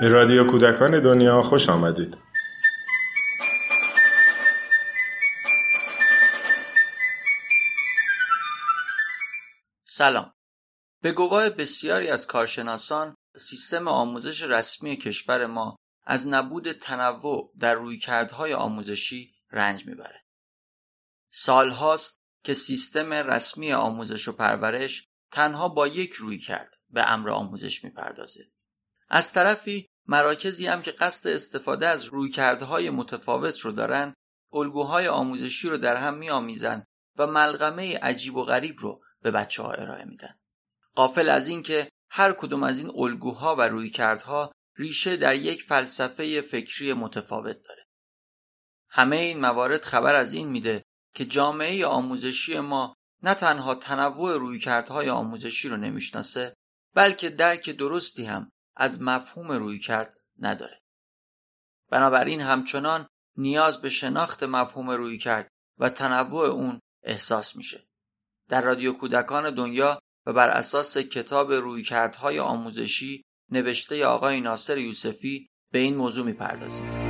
به رادیو کودکان دنیا خوش آمدید. سلام. به گواه بسیاری از کارشناسان سیستم آموزش رسمی کشور ما از نبود تنوع در رویکردهای آموزشی رنج می‌بره. سالهاست که سیستم رسمی آموزش و پرورش تنها با یک روی کرد به امر آموزش می‌پردازه. از طرفی مراکزی هم که قصد استفاده از رویکردهای متفاوت رو دارن الگوهای آموزشی رو در هم میآمیزند و ملغمه عجیب و غریب رو به بچه ها ارائه میدن. قافل از اینکه هر کدوم از این الگوها و رویکردها ریشه در یک فلسفه فکری متفاوت داره. همه این موارد خبر از این میده که جامعه آموزشی ما نه تنها تنوع رویکردهای آموزشی رو نمی‌شناسه بلکه درک درستی هم از مفهوم روی کرد نداره. بنابراین همچنان نیاز به شناخت مفهوم روی کرد و تنوع اون احساس میشه. در رادیو کودکان دنیا و بر اساس کتاب رویکردهای آموزشی نوشته آقای ناصر یوسفی به این موضوع می‌پردازیم.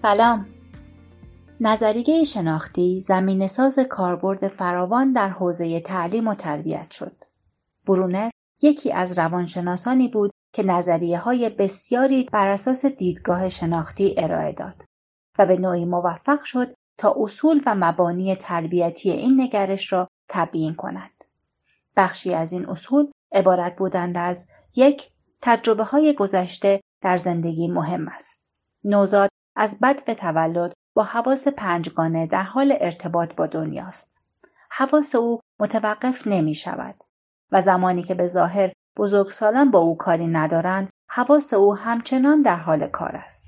سلام نظریه شناختی زمین ساز کاربرد فراوان در حوزه تعلیم و تربیت شد. برونر یکی از روانشناسانی بود که نظریه های بسیاری بر اساس دیدگاه شناختی ارائه داد و به نوعی موفق شد تا اصول و مبانی تربیتی این نگرش را تبیین کند. بخشی از این اصول عبارت بودند از یک تجربه های گذشته در زندگی مهم است. نوزاد از بد به تولد با حواس پنجگانه در حال ارتباط با دنیاست. حواس او متوقف نمی شود و زمانی که به ظاهر بزرگسالان با او کاری ندارند حواس او همچنان در حال کار است.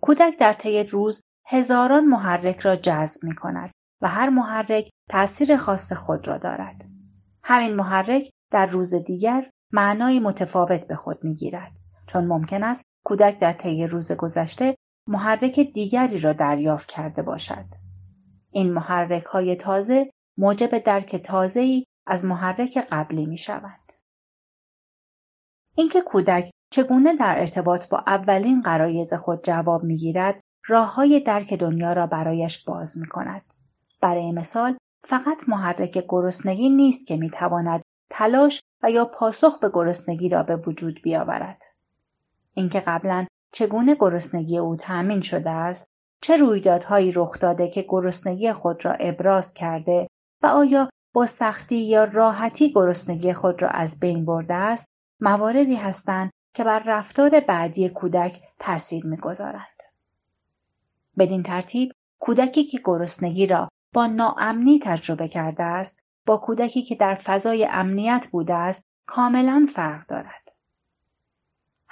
کودک در طی روز هزاران محرک را جذب می کند و هر محرک تأثیر خاص خود را دارد. همین محرک در روز دیگر معنای متفاوت به خود می گیرد چون ممکن است کودک در طی روز گذشته محرک دیگری را دریافت کرده باشد. این محرک های تازه موجب درک تازه‌ای از محرک قبلی می شوند. اینکه کودک چگونه در ارتباط با اولین قرایز خود جواب می گیرد راه های درک دنیا را برایش باز می کند. برای مثال فقط محرک گرسنگی نیست که می تواند تلاش و یا پاسخ به گرسنگی را به وجود بیاورد. اینکه قبلا چگونه گرسنگی او تأمین شده است؟ چه رویدادهایی رخ داده که گرسنگی خود را ابراز کرده و آیا با سختی یا راحتی گرسنگی خود را از بین برده است؟ مواردی هستند که بر رفتار بعدی کودک تاثیر می‌گذارند. بدین ترتیب کودکی که گرسنگی را با ناامنی تجربه کرده است با کودکی که در فضای امنیت بوده است کاملا فرق دارد.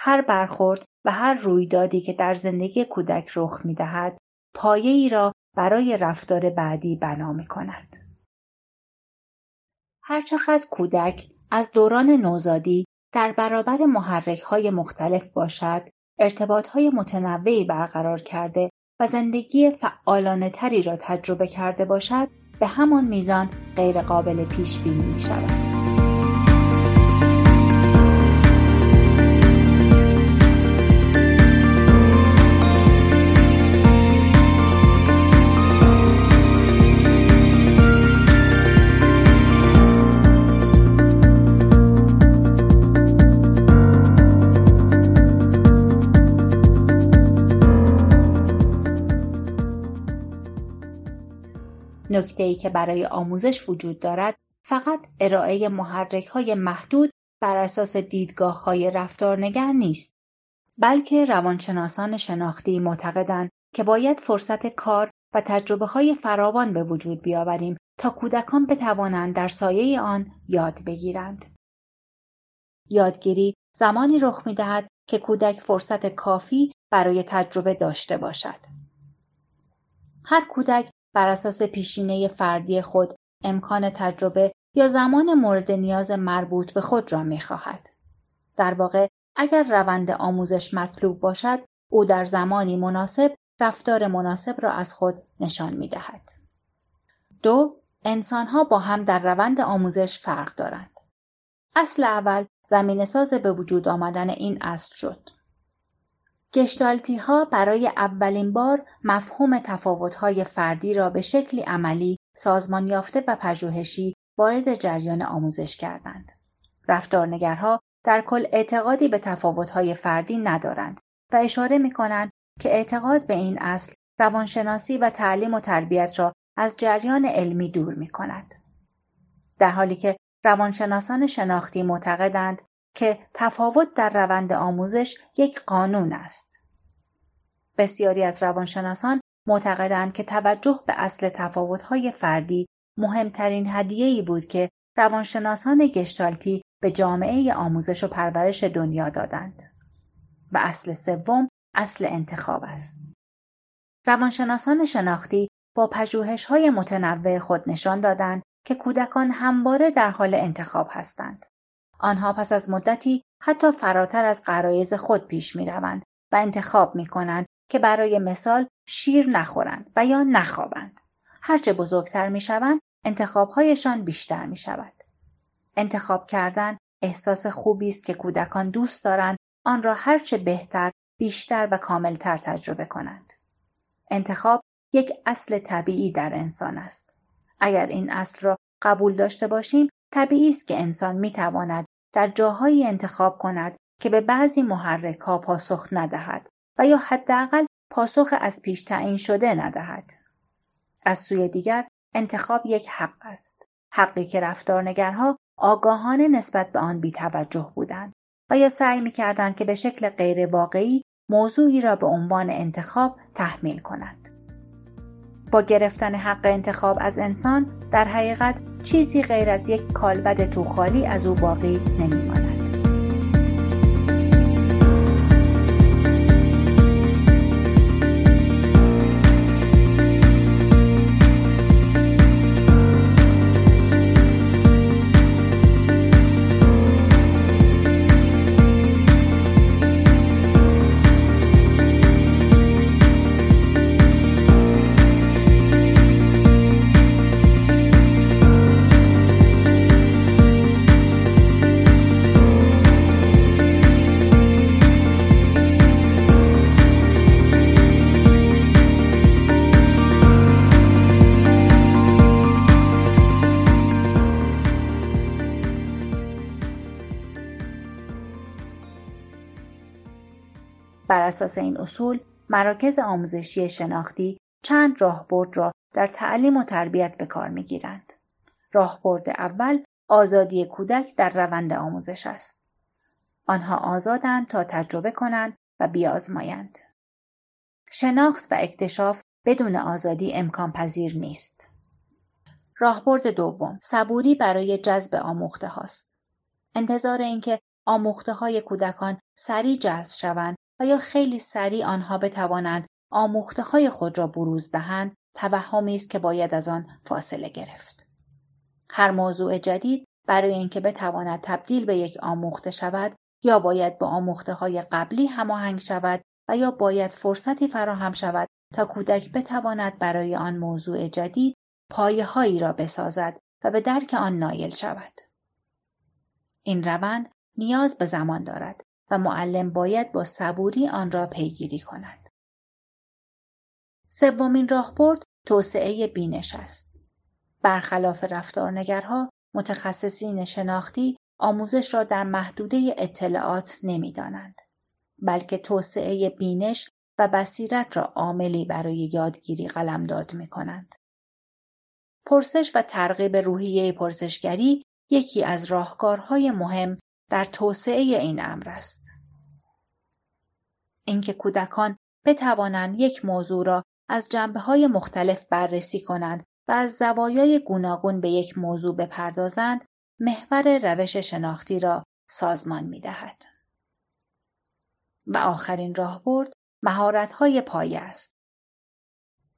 هر برخورد و هر رویدادی که در زندگی کودک رخ می دهد پایه ای را برای رفتار بعدی بنا می کند. هرچقدر کودک از دوران نوزادی در برابر محرک های مختلف باشد، ارتباط های متنوعی برقرار کرده و زندگی فعالانه تری را تجربه کرده باشد، به همان میزان غیرقابل پیش بینی می شود. نکته که برای آموزش وجود دارد فقط ارائه محرک های محدود بر اساس دیدگاه های رفتارنگر نیست بلکه روانشناسان شناختی معتقدند که باید فرصت کار و تجربه های فراوان به وجود بیاوریم تا کودکان بتوانند در سایه آن یاد بگیرند. یادگیری زمانی رخ می دهد که کودک فرصت کافی برای تجربه داشته باشد. هر کودک بر اساس پیشینه فردی خود امکان تجربه یا زمان مورد نیاز مربوط به خود را می خواهد. در واقع اگر روند آموزش مطلوب باشد او در زمانی مناسب رفتار مناسب را از خود نشان می دهد. دو انسانها با هم در روند آموزش فرق دارند. اصل اول زمین ساز به وجود آمدن این اصل شد. گشتالتی ها برای اولین بار مفهوم تفاوت های فردی را به شکلی عملی سازمان یافته و پژوهشی وارد جریان آموزش کردند. رفتارنگرها در کل اعتقادی به تفاوت های فردی ندارند و اشاره می کنند که اعتقاد به این اصل روانشناسی و تعلیم و تربیت را از جریان علمی دور می کند. در حالی که روانشناسان شناختی معتقدند که تفاوت در روند آموزش یک قانون است. بسیاری از روانشناسان معتقدند که توجه به اصل تفاوت‌های فردی مهمترین هدیه‌ای بود که روانشناسان گشتالتی به جامعه آموزش و پرورش دنیا دادند. و اصل سوم اصل انتخاب است. روانشناسان شناختی با پژوهش های متنوع خود نشان دادند که کودکان همواره در حال انتخاب هستند. آنها پس از مدتی حتی فراتر از قرایز خود پیش می روند و انتخاب می کنند که برای مثال شیر نخورند و یا نخوابند. هرچه بزرگتر می شوند انتخابهایشان بیشتر می شود. انتخاب کردن احساس خوبی است که کودکان دوست دارند آن را هرچه بهتر بیشتر و کاملتر تجربه کنند. انتخاب یک اصل طبیعی در انسان است. اگر این اصل را قبول داشته باشیم طبیعی است که انسان می تواند در جاهایی انتخاب کند که به بعضی محرک ها پاسخ ندهد و یا حداقل پاسخ از پیش تعیین شده ندهد. از سوی دیگر انتخاب یک حق است. حقی که رفتارنگرها آگاهانه نسبت به آن بیتوجه بودند و یا سعی می‌کردند که به شکل غیر واقعی موضوعی را به عنوان انتخاب تحمیل کنند. با گرفتن حق انتخاب از انسان در حقیقت چیزی غیر از یک کالبد توخالی از او باقی نمیماند. اساس این اصول مراکز آموزشی شناختی چند راهبرد را در تعلیم و تربیت به کار می‌گیرند. راهبرد اول آزادی کودک در روند آموزش است. آنها آزادند تا تجربه کنند و بیازمایند. شناخت و اکتشاف بدون آزادی امکان پذیر نیست. راهبرد دوم صبوری برای جذب آموخته هاست. انتظار اینکه آموخته های کودکان سریع جذب شوند و یا خیلی سریع آنها بتوانند آموخته های خود را بروز دهند توهمی است که باید از آن فاصله گرفت. هر موضوع جدید برای اینکه بتواند تبدیل به یک آموخته شود یا باید با آموخته های قبلی هماهنگ شود و یا باید فرصتی فراهم شود تا کودک بتواند برای آن موضوع جدید پایه هایی را بسازد و به درک آن نایل شود. این روند نیاز به زمان دارد و معلم باید با صبوری آن را پیگیری کند. سومین راهبرد توسعه بینش است. برخلاف رفتارنگرها متخصصین شناختی آموزش را در محدوده اطلاعات نمی‌دانند بلکه توسعه بینش و بصیرت را عاملی برای یادگیری قلمداد می کنند. پرسش و ترغیب روحیه پرسشگری یکی از راهکارهای مهم در توسعه این امر است. اینکه کودکان بتوانند یک موضوع را از جنبه های مختلف بررسی کنند و از زوایای گوناگون به یک موضوع بپردازند محور روش شناختی را سازمان می دهد. و آخرین راهبرد های پایه است.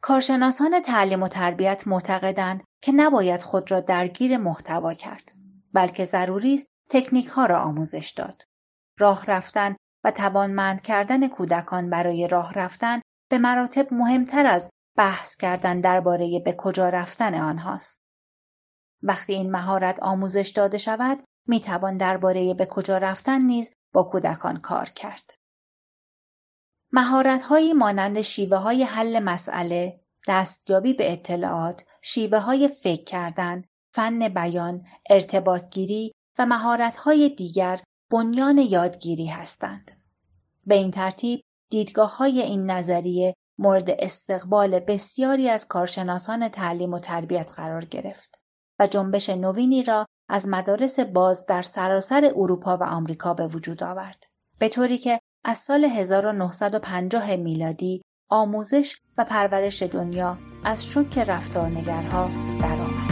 کارشناسان تعلیم و تربیت معتقدند که نباید خود را درگیر محتوا کرد بلکه ضروری است تکنیک ها را آموزش داد. راه رفتن و توانمند کردن کودکان برای راه رفتن به مراتب مهمتر از بحث کردن درباره به کجا رفتن آنهاست. وقتی این مهارت آموزش داده شود، می توان درباره به کجا رفتن نیز با کودکان کار کرد. هایی مانند شیوه های حل مسئله، دستیابی به اطلاعات، شیوه های فکر کردن، فن بیان، ارتباطگیری و های دیگر بنیان یادگیری هستند. به این ترتیب دیدگاه های این نظریه مورد استقبال بسیاری از کارشناسان تعلیم و تربیت قرار گرفت و جنبش نوینی را از مدارس باز در سراسر اروپا و آمریکا به وجود آورد به طوری که از سال 1950 میلادی آموزش و پرورش دنیا از شک رفتارنگرها درآمد.